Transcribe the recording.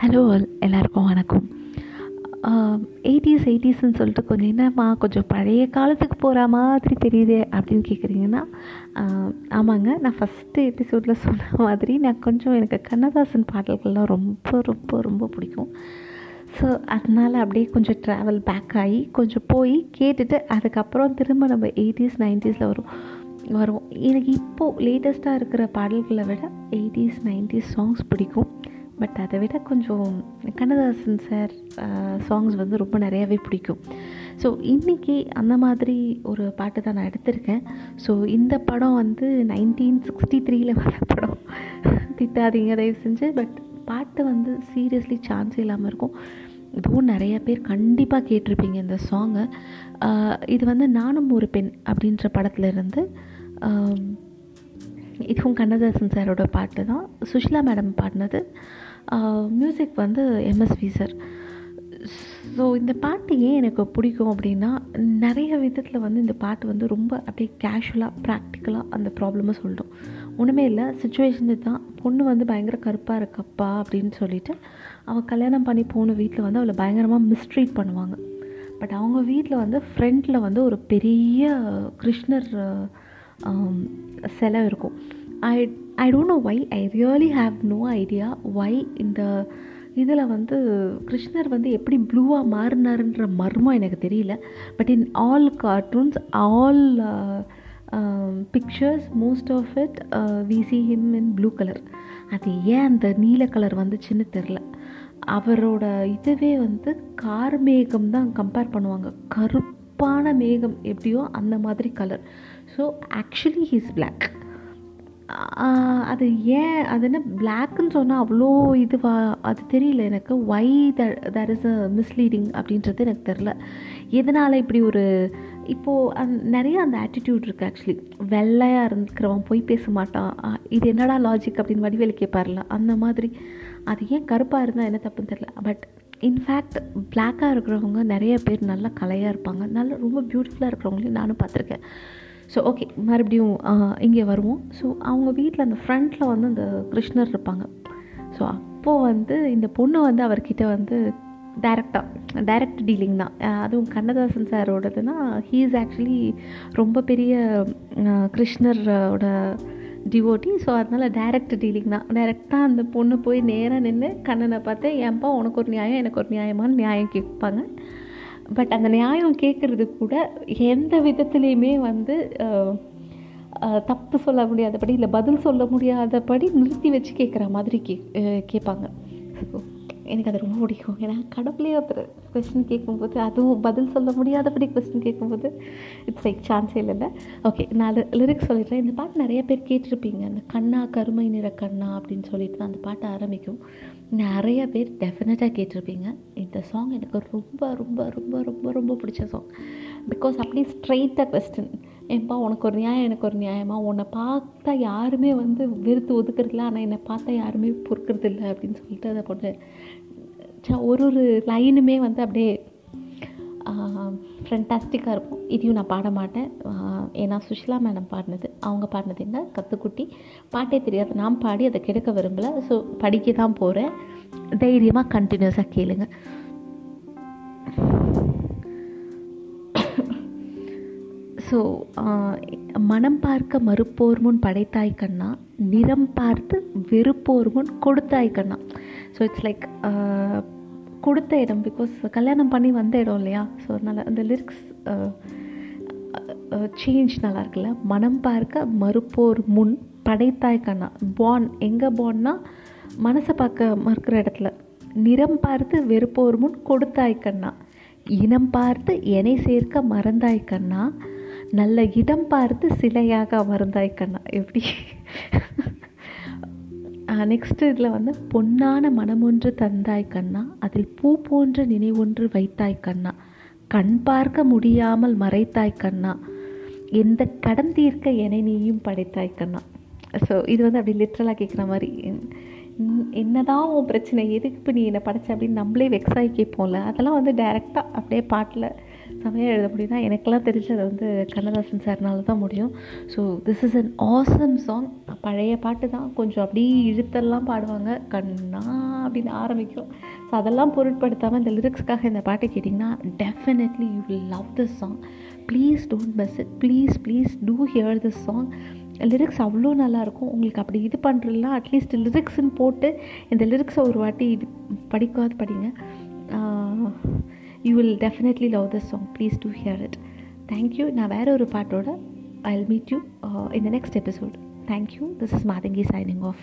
Hello எல்லாருக்கும் வணக்கம். Eighties எயிட்டிஸ்ன்னு சொல்லிட்டு கொஞ்சம் என்னம்மா கொஞ்சம் பழைய காலத்துக்கு போகிற மாதிரி தெரியுதே அப்படின்னு கேட்குறீங்கன்னா ஆமாங்க. நான் ஃபஸ்ட்டு எபிசோடில் சொன்ன மாதிரி நான் கொஞ்சம் எனக்கு கண்ணதாசன் பாடல்கள்லாம் ரொம்ப ரொம்ப ரொம்ப பிடிக்கும். ஸோ அதனால் அப்படியே கொஞ்சம் ட்ராவல் பேக் ஆகி கொஞ்சம் போய் கேட்டுட்டு அதுக்கப்புறம் திரும்ப நம்ம எயிட்டிஸ் நைன்ட்டீஸில் வரும் வரும் எனக்கு இப்போது லேட்டஸ்ட்டாக இருக்கிற பாடல்களை விட எயிட்டிஸ் நைன்ட்டீஸ் சாங்ஸ் பிடிக்கும். பட் அதை விட கொஞ்சம் கண்ணதாசன் சார் சாங்ஸ் வந்து ரொம்ப நிறையாவே பிடிக்கும். ஸோ இன்றைக்கி அந்த மாதிரி ஒரு பாட்டு தான் நான் எடுத்திருக்கேன். ஸோ இந்த படம் வந்து நைன்டீன் சிக்ஸ்டி த்ரீல வர படம். திட்டாதீங்க தயவு செஞ்சு. பட் பாட்டு வந்து சீரியஸ்லி சான்ஸ் இல்லாமல் இருக்கும். இதுவும் நிறைய பேர் கண்டிப்பாக கேட்டிருப்பீங்க இந்த சாங்கை இது வந்து நானும் ஒரு பெண் அப்படின்ற படத்துலேருந்து இதுவும் கண்ணதாசன் சாரோட பாட்டு தான். சுஷிலா மேடம் பாடினது. மியூசிக் வந்து எம்எஸ்வி சார் ஸோ இந்த பாட்டு ஏன் எனக்கு பிடிக்கும் அப்படின்னா நிறைய விதத்தில் வந்து இந்த பாட்டு வந்து ரொம்ப அப்படியே கேஷுவலாக ப்ராக்டிக்கலாக அந்த ப்ராப்ளமை சொல்லிடும் ஒன்றுமே இல்லை சுச்சுவேஷன் தான். பொண்ணு வந்து பயங்கர கருப்பாக இருக்கப்பா அப்படின்னு சொல்லிட்டு அவள் கல்யாணம் பண்ணி போன வீட்டில் வந்து அவளை பயங்கரமாக மிஸ்ட்ரீட் பண்ணுவாங்க. பட் அவங்க வீட்டில் வந்து ஃப்ரெண்டில் வந்து ஒரு பெரிய கிருஷ்ணர் சிலை இருக்கும் I I don't know why I really have no idea why இந்த இதில் வந்து கிருஷ்ணர் வந்து எப்படி ப்ளூவாக மாறினாருன்ற மர்மம் எனக்கு தெரியல. But in all cartoons all pictures most of it we see him in blue colour அது ஏன் அந்த நீல கலர் வந்துச்சுன்னு தெரில அவரோட இதுவே வந்து கார்மேகம் தான் கம்பேர் பண்ணுவாங்க. கருப்பான மேகம் எப்படியோ அந்த மாதிரி colour so actually he's black அது ஏன் அது என்ன பிளாக்குன்னு சொன்னால் அவ்வளோ இதுவா அது தெரியல எனக்கு. Why the there is a misleading அப்படின்றது எனக்கு தெரில எதனால் இப்படி ஒரு இப்போது அந் நிறைய அந்த ஆட்டிடியூட் இருக்குது ஆக்சுவலி வெள்ளையாக இருக்கிறவன் போய் பேச மாட்டான். இது என்னடா லாஜிக் அப்படின்னு வடிவேலு கேட்பார்ல அந்த மாதிரி. அது ஏன் கருப்பாக இருந்தால் என்ன தப்புன்னு தெரில பட் இன்ஃபேக்ட் பிளாக்காக இருக்கிறவங்க நிறைய பேர் நல்லா கலையாக இருப்பாங்க. நல்லா ரொம்ப பியூட்டிஃபுல்லாக இருக்கிறவங்களையும் நானும் பார்த்துருக்கேன். ஸோ ஓகே மறுபடியும் இங்கே வருவோம். ஸோ அவங்க வீட்டில் அந்த ஃப்ரண்ட்டில் வந்து அந்த கிருஷ்ணர் இருப்பாங்க. ஸோ அப்போது வந்து இந்த பொண்ணு வந்து அவர்கிட்ட வந்து டைரெக்டாக டைரக்ட் டீலிங் தான். அதுவும் கண்ணதாசன் சாரோடதுன்னா ஹீ இஸ் ஆக்சுவலி ரொம்ப பெரிய கிருஷ்ணரோட டிவோட்டி ஸோ அதனால் டைரக்ட் டீலிங் தான். டைரெக்டாக அந்த பொண்ணு போய் நேராக நின்று கண்ணனை பார்த்து ஏன்பா உனக்கு ஒரு நியாயம் எனக்கு ஒரு நியாயமான நியாயம் கேட்பாங்க. பட் அந்த நியாயம் கேட்குறது கூட எந்த விதத்துலேயுமே வந்து தப்பு சொல்ல முடியாதபடி இல்லை பதில் சொல்ல முடியாதபடி நிறுத்தி வச்சு கேட்குற மாதிரி கே கேட்பாங்க. ஸோ எனக்கு அது ரொம்ப பிடிக்கும். ஏன்னா கடவுளே ஒருத்தர் கொஸ்டின் கேட்கும்போது அதுவும் பதில் சொல்ல முடியாதபடி கொஸ்டின் கேட்கும்போது இட்ஸ் லைக் சான்ஸே இல்லைல்ல ஓகே நான் லிரிக்ஸ் சொல்லிடுறேன். இந்த பாட்டு நிறைய பேர் கேட்டிருப்பீங்க. அந்த கண்ணா கருமை நிற கண்ணா அப்படின்னு சொல்லிட்டு தான் அந்த பாட்டு ஆரம்பிக்கும். நிறைய பேர் டெஃபினட்டாக கேட்டிருப்பீங்க. இந்த சாங் எனக்கு ரொம்ப ரொம்ப ரொம்ப ரொம்ப ரொம்ப பிடிச்ச சாங் பிகாஸ் அப்படி ஸ்ட்ரெயிட்டாக கொஸ்டின் ஏன்பா உனக்கு ஒரு நியாயம் எனக்கு ஒரு நியாயமா? உன்னை பார்த்தா யாருமே வந்து வெறுத்து ஒதுக்குறதில்ல. ஆனால் என்னை பார்த்தா யாருமே பொறுக்கிறது இல்லை அப்படின்னு சொல்லிட்டு அதை போட்டு ஒரு ஒரு லைனுமே வந்து அப்படியே ஃபென்டாஸ்டிக்காக இருக்கும். இதையும் நான் பாட மாட்டேன். ஏன்னா சுஷிலா மேடம் பாடினது அவங்க பாடினது என்ன? கற்றுக்குட்டி பாட்டே தெரியாது. நான் பாடி அதை கெடுக்க விரும்பலை. ஸோ படிக்க தான் போகிறேன் தைரியமாக கண்டினியூஸாக கேளுங்கள் ஸோ மனம் பார்க்க மறுப்போர் முன் படைத்தாய் கண்ணா நிறம் பார்த்து வெறுப்போர் முன் கொடுத்தாய் கண்ணா. ஸோ இட்ஸ் லைக் கொடுத்த இடம் பிகாஸ் கல்யாணம் பண்ணி வந்த இடம் இல்லையா? ஸோ அதனால் அந்த லிரிக்ஸ் சேஞ்ச் நல்லா இருக்குல்ல? மனம் பார்க்க மறுப்போர் முன் படைத்தாய் கண்ணா. பான் எங்கே பான்னா மனசை பார்க்க மறுக்கிற இடத்துல. நிறம் பார்த்து வெறுப்போர் முன் கொடுத்தாய் கண்ணா. இனம் பார்த்து எனை சேர்க்க மறந்தாய் கண்ணா. நல்ல இடம் பார்த்து சிலையாக அமர்ந்தாய் கண்ணா. எப்படி? நெக்ஸ்ட்டு இதில் வந்து பொன்னான மனமொன்று தந்தாய் கண்ணா. அதில் பூ போன்ற நினைவொன்று வைத்தாய் கண்ணா. கண் பார்க்க முடியாமல் மறைத்தாய் கண்ணா. எந்த கடன் தீர்க்க என நீயும் படைத்தாய் கண்ணா. ஸோ இது வந்து அப்படி லிட்ரலாக கேட்குற மாதிரி என்னதான் உன் பிரச்சனை எதுக்கு இப்போ நீ என்னை படைச்ச அப்படின்னு நம்மளே வெக்ஸாகி கேட்போம்ல. அதெல்லாம் வந்து டைரெக்டாக அப்படியே பாட்டில் செமையாக எழுத முடியும்னா எனக்கெல்லாம் தெரிஞ்சது வந்து கண்ணதாசன் சார்னால தான் முடியும். So this is an awesome song பழைய பாட்டு தான். கொஞ்சம் அப்படியே இழுத்தெல்லாம் பாடுவாங்க. கண்ணா அப்படின்னு ஆரம்பிக்கும். ஸோ அதெல்லாம் பொருட்படுத்தாமல் இந்த லிரிக்ஸ்க்காக இந்த பாட்டை கேட்டிங்கன்னா definitely you will love this song please don't miss it please please do hear this song lyrics அவ்வளோ நல்லாயிருக்கும் உங்களுக்கு அப்படி இது பண்ணுறதுலாம் அட்லீஸ்ட் லிரிக்ஸ்ன்னு போட்டு இந்த லிரிக்ஸை ஒரு வாட்டி இது படிக்காது படிங்க. You will definitely love this song please do hear it thank you நான் வேறு ஒரு பாட்டோட I will meet you in the next episode thank you this is Matangi signing off